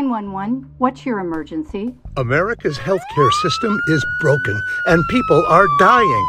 911, what's your emergency? America's healthcare system is broken and people are dying.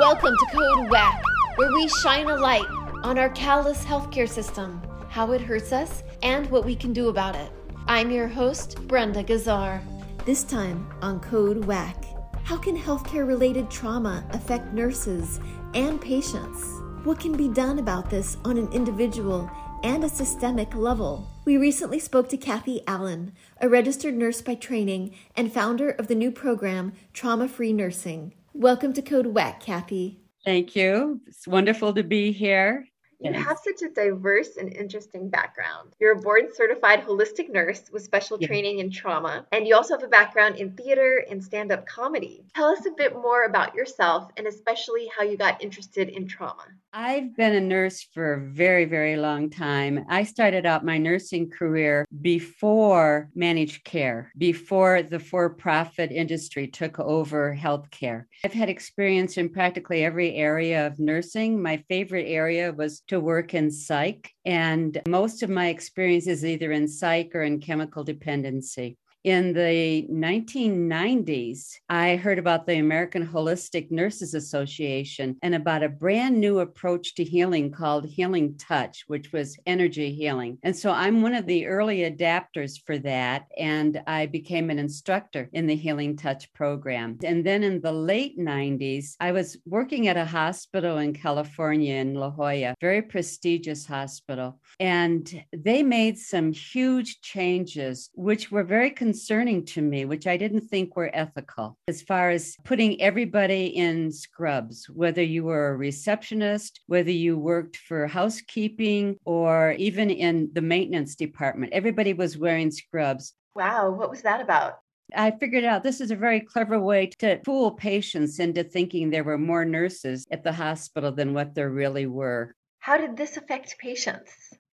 Welcome to Code WACK, where we shine a light on our callous healthcare system, how it hurts us, and what we can do about it. I'm your host, Brenda Gazzar. This time on Code WACK, how can healthcare related trauma affect nurses and patients? What can be done about this on an individual and a systemic level? We recently spoke to Kathy Allen, a registered nurse by training and founder of the new program Trauma Free Nursing. Welcome to Code WACK, Kathy. Thank you. It's wonderful to be here. You have such a diverse and interesting background. You're a board certified holistic nurse with special yeah. training in trauma, and you also have a background in theater and stand up comedy. Tell us a bit more about yourself and especially how you got interested in trauma. I've been a nurse for a very, very long time. I started out my nursing career before managed care, before the for profit industry took over healthcare. I've had experience in practically every area of nursing. My favorite area was to work in psych, and most of my experience is either in psych or in chemical dependency in the 1990s, I heard about the American Holistic Nurses Association and about a brand new approach to healing called Healing Touch, which was energy healing. And so I'm one of the early adapters for that. And I became an instructor in the Healing Touch program. And then in the late 90s, I was working at a hospital in California in La Jolla, very prestigious hospital. And they made some huge changes, which were very concerning to me, which I didn't think were ethical, as far as putting everybody in scrubs, whether you were a receptionist, whether you worked for housekeeping, or even in the maintenance department. Everybody was wearing scrubs. Wow, what was that about? I figured out this is a very clever way to fool patients into thinking there were more nurses at the hospital than what there really were. How did this affect patients?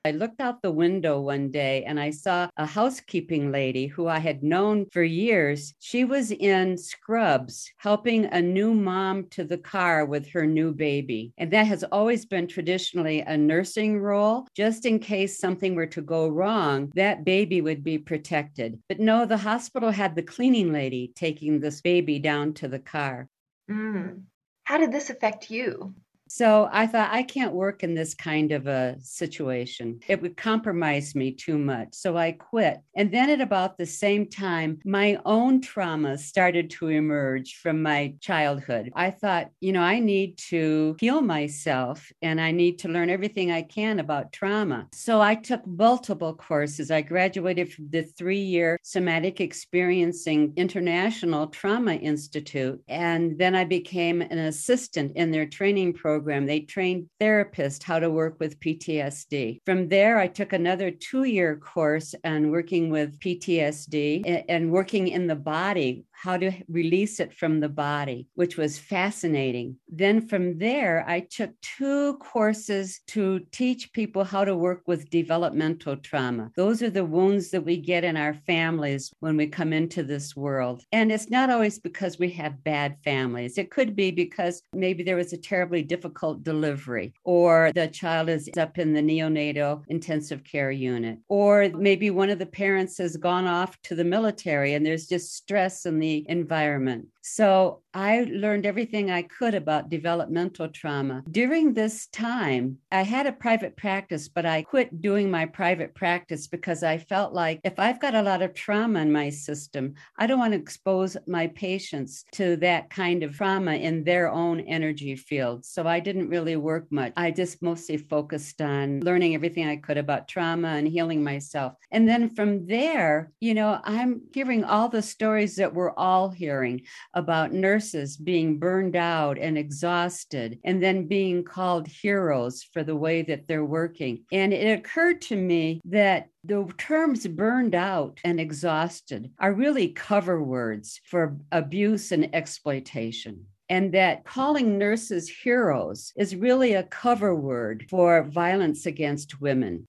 I looked out the window one day and I saw a housekeeping lady who I had known for years. She was in scrubs helping a new mom to the car with her new baby. And that has always been traditionally a nursing role. Just in case something were to go wrong, that baby would be protected. But no, the hospital had the cleaning lady taking this baby down to the car. Mm. How did this affect you? So I thought I can't work in this kind of a situation. It would compromise me too much. So I quit. And then at about the same time, my own trauma started to emerge from my childhood. I thought, you know, I need to heal myself and I need to learn everything I can about trauma. So I took multiple courses. I graduated from the three year Somatic Experiencing International Trauma Institute. And then I became an assistant in their training program program. They trained therapists how to work with PTSD. From there, I took another two year course on working with PTSD and working in the body how to release it from the body, which was fascinating. Then from there, I took two courses to teach people how to work with developmental trauma. Those are the wounds that we get in our families when we come into this world. And it's not always because we have bad families, it could be because maybe there was a terribly difficult delivery, or the child is up in the neonatal intensive care unit, or maybe one of the parents has gone off to the military and there's just stress in the environment. So I learned everything I could about developmental trauma. During this time, I had a private practice, but I quit doing my private practice because I felt like if I've got a lot of trauma in my system, I don't want to expose my patients to that kind of trauma in their own energy field. So I didn't really work much. I just mostly focused on learning everything I could about trauma and healing myself. And then from there, you know, I'm hearing all the stories that we're all hearing about nurses being burned out and exhausted and then being called heroes for the way that they're working. And it occurred to me that the terms burned out and exhausted are really cover words for abuse and exploitation and that calling nurses heroes is really a cover word for violence against women.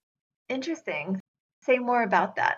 Interesting. Say more about that.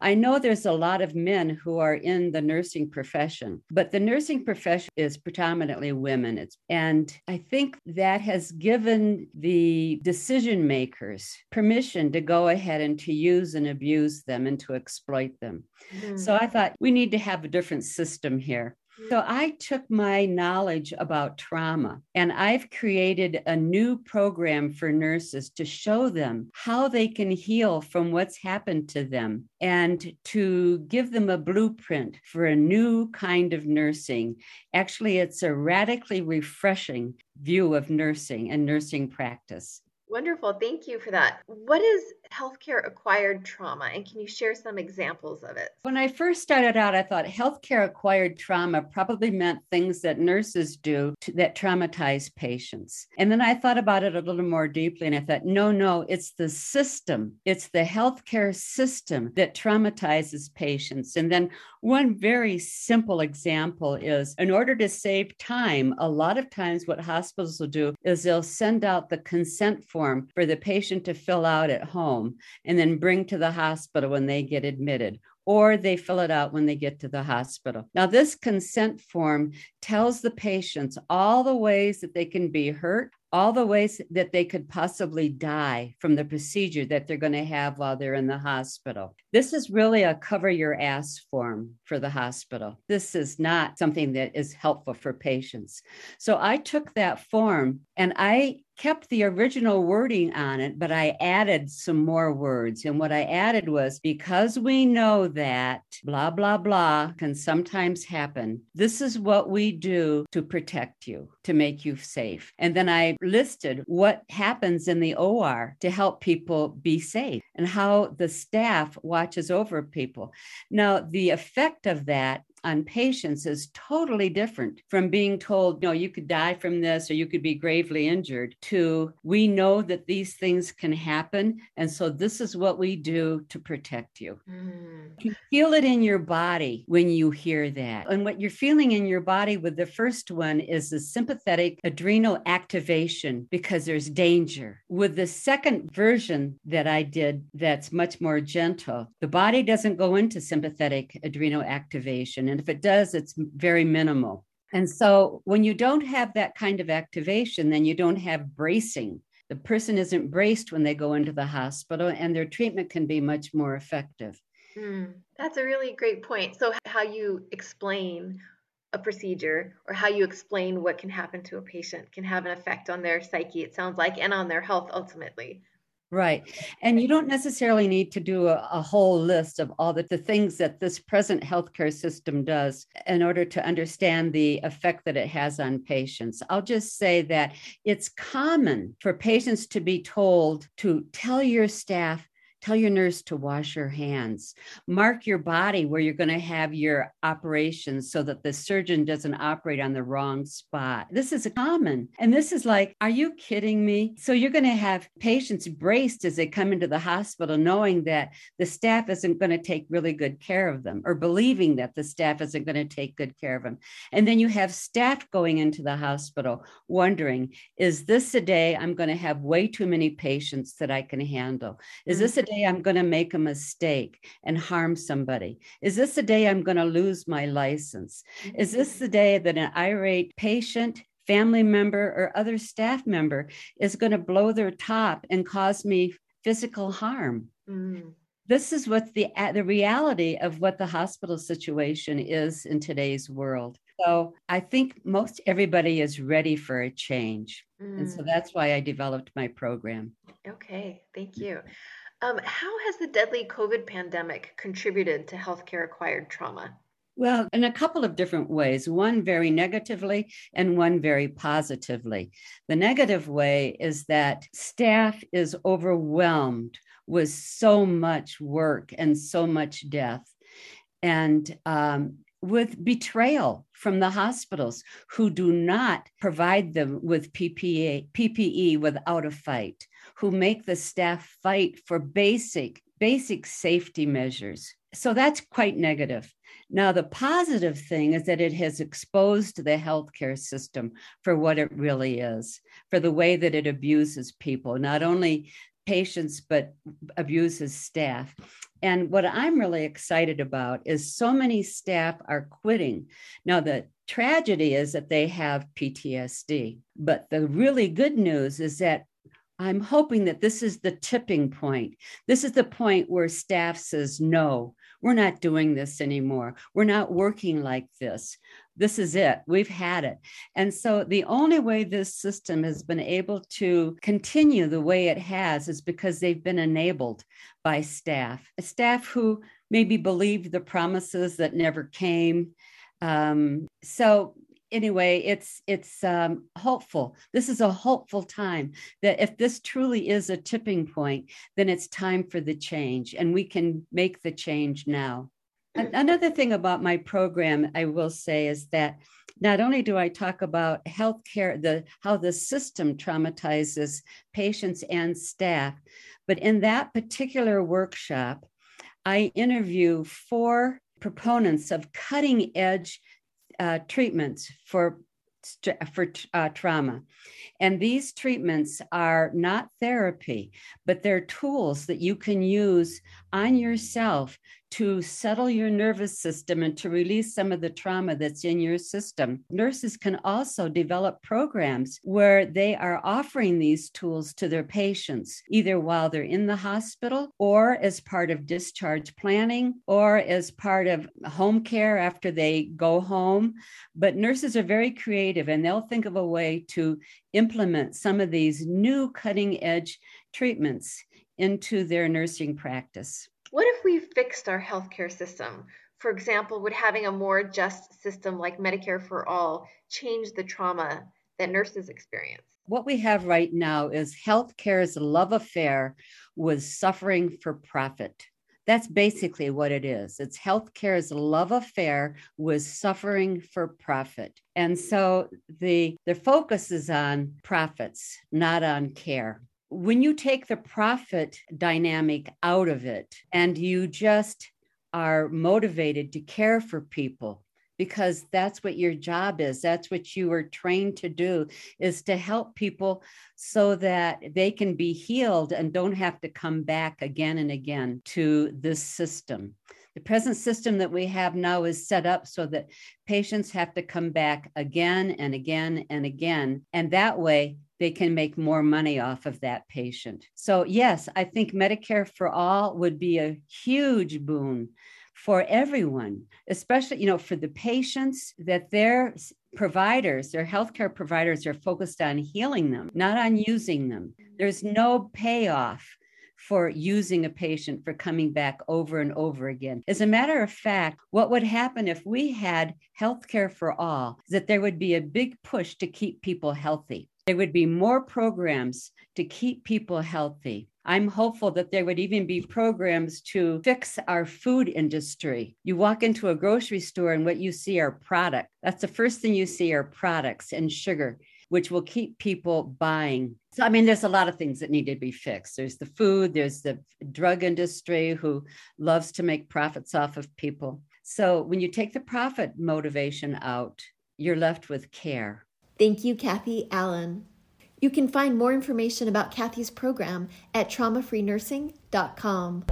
I know there's a lot of men who are in the nursing profession, but the nursing profession is predominantly women. It's, and I think that has given the decision makers permission to go ahead and to use and abuse them and to exploit them. Mm-hmm. So I thought we need to have a different system here. So I took my knowledge about trauma and I've created a new program for nurses to show them how they can heal from what's happened to them and to give them a blueprint for a new kind of nursing. Actually, it's a radically refreshing view of nursing and nursing practice. Wonderful. Thank you for that. What is healthcare acquired trauma? And can you share some examples of it? When I first started out, I thought healthcare acquired trauma probably meant things that nurses do to, that traumatize patients. And then I thought about it a little more deeply and I thought, no, no, it's the system, it's the healthcare system that traumatizes patients. And then one very simple example is in order to save time, a lot of times what hospitals will do is they'll send out the consent form for the patient to fill out at home and then bring to the hospital when they get admitted or they fill it out when they get to the hospital. Now, this consent form tells the patients all the ways that they can be hurt, all the ways that they could possibly die from the procedure that they're going to have while they're in the hospital. This is really a cover your ass form for the hospital. This is not something that is helpful for patients. So I took that form and I kept the original wording on it, but I added some more words. And what I added was because we know that blah, blah, blah can sometimes happen, this is what we do to protect you, to make you safe. And then I listed what happens in the OR to help people be safe and how the staff watches over people. Now, the effect of that on patients is totally different from being told, no, you could die from this or you could be gravely injured, to we know that these things can happen. And so this is what we do to protect you. Mm. You feel it in your body when you hear that. And what you're feeling in your body with the first one is the sympathetic adrenal activation because there's danger. With the second version that I did, that's much more gentle, the body doesn't go into sympathetic adrenal activation and if it does, it's very minimal. And so when you don't have that kind of activation, then you don't have bracing. The person isn't braced when they go into the hospital, and their treatment can be much more effective. Mm, that's a really great point. So, how you explain a procedure or how you explain what can happen to a patient can have an effect on their psyche, it sounds like, and on their health ultimately. Right. And you don't necessarily need to do a, a, whole list of all the, the things that this present healthcare system does in order to understand the effect that it has on patients. I'll just say that it's common for patients to be told to tell your staff Tell your nurse to wash your hands. Mark your body where you're going to have your operations so that the surgeon doesn't operate on the wrong spot. This is common. And this is like, are you kidding me? So you're going to have patients braced as they come into the hospital, knowing that the staff isn't going to take really good care of them or believing that the staff isn't going to take good care of them. And then you have staff going into the hospital wondering, is this a day I'm going to have way too many patients that I can handle? Is mm-hmm. this a day I'm going to make a mistake and harm somebody? Is this the day I'm going to lose my license? Is this the day that an irate patient, family member, or other staff member is going to blow their top and cause me physical harm? Mm. This is what the the reality of what the hospital situation is in today's world. So I think most everybody is ready for a change. Mm. And so mm. that's why I developed my program. Okay, thank you. Um, how has the deadly COVID pandemic contributed to healthcare acquired trauma? Well, in a couple of different ways, one very negatively and one very positively. The negative way is that staff is overwhelmed with so much work and so much death. And um, with betrayal from the hospitals who do not provide them with PPE, PPE without a fight who make the staff fight for basic basic safety measures. So that's quite negative. Now, the positive thing is that it has exposed the healthcare system for what it really is, for the way that it abuses people, not only patients but abuses staff. And what I'm really excited about is so many staff are quitting. Now, the tragedy is that they have PTSD, but the really good news is that I'm hoping that this is the tipping point. This is the point where staff says, no, we're not doing this anymore. We're not working like this. This is it. We've had it. And so the only way this system has been able to continue the way it has is because they've been enabled by staff, staff who maybe believed the promises that never came. Um, so anyway, it's it's um, hopeful. This is a hopeful time that if this truly is a tipping point, then it's time for the change, and we can make the change now. Another thing about my program, I will say, is that not only do I talk about healthcare, the how the system traumatizes patients and staff, but in that particular workshop, I interview four proponents of cutting edge uh, treatments for for uh, trauma. And these treatments are not therapy, but they're tools that you can use on yourself to settle your nervous system and to release some of the trauma that's in your system. Nurses can also develop programs where they are offering these tools to their patients, either while they're in the hospital or as part of discharge planning or as part of home care after they go home. But nurses are very creative and they'll think of a way to implement some of these new cutting edge treatments into their nursing practice. What if we fixed our healthcare system? For example, would having a more just system like Medicare for all change the trauma that nurses experience? What we have right now is healthcare's love affair with suffering for profit. That's basically what it is. It's healthcare's love affair with suffering for profit. And so the the focus is on profits, not on care when you take the profit dynamic out of it and you just are motivated to care for people because that's what your job is that's what you were trained to do is to help people so that they can be healed and don't have to come back again and again to this system. The present system that we have now is set up so that patients have to come back again and again and again. And that way they can make more money off of that patient. So, yes, I think Medicare for all would be a huge boon for everyone, especially, you know, for the patients that their providers, their healthcare providers are focused on healing them, not on using them. There's no payoff for using a patient for coming back over and over again. As a matter of fact, what would happen if we had healthcare for all is that there would be a big push to keep people healthy. There would be more programs to keep people healthy. I'm hopeful that there would even be programs to fix our food industry. You walk into a grocery store and what you see are products. That's the first thing you see are products and sugar, which will keep people buying. So, I mean, there's a lot of things that need to be fixed. There's the food, there's the drug industry who loves to make profits off of people. So, when you take the profit motivation out, you're left with care. Thank you, Kathy Allen. You can find more information about Kathy's program at traumafreenursing.com.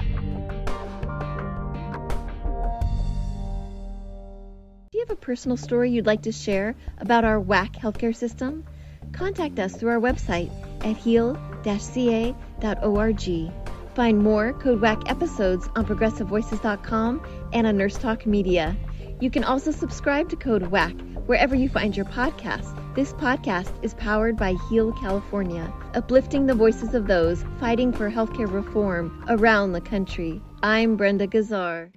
Do you have a personal story you'd like to share about our WACK healthcare system? Contact us through our website at heal-ca.org. Find more Code WACK episodes on progressivevoices.com and on Nurse Talk Media. You can also subscribe to Code WACK wherever you find your podcasts. This podcast is powered by Heal California, uplifting the voices of those fighting for healthcare reform around the country. I'm Brenda Gazzar.